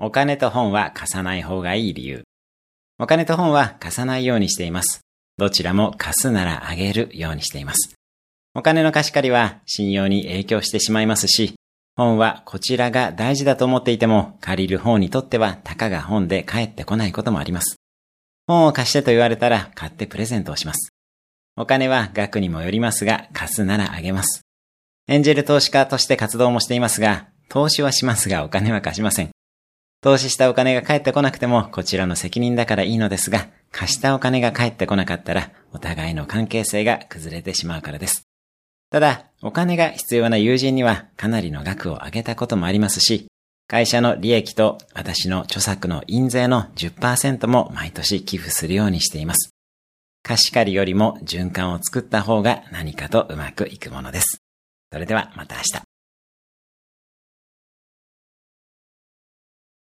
お金と本は貸さない方がいい理由。お金と本は貸さないようにしています。どちらも貸すならあげるようにしています。お金の貸し借りは信用に影響してしまいますし、本はこちらが大事だと思っていても借りる方にとってはたかが本で返ってこないこともあります。本を貸してと言われたら買ってプレゼントをします。お金は額にもよりますが貸すならあげます。エンジェル投資家として活動もしていますが、投資はしますがお金は貸しません。投資したお金が返ってこなくてもこちらの責任だからいいのですが、貸したお金が返ってこなかったらお互いの関係性が崩れてしまうからです。ただ、お金が必要な友人にはかなりの額を上げたこともありますし、会社の利益と私の著作の印税の10%も毎年寄付するようにしています。貸し借りよりも循環を作った方が何かとうまくいくものです。それではまた明日。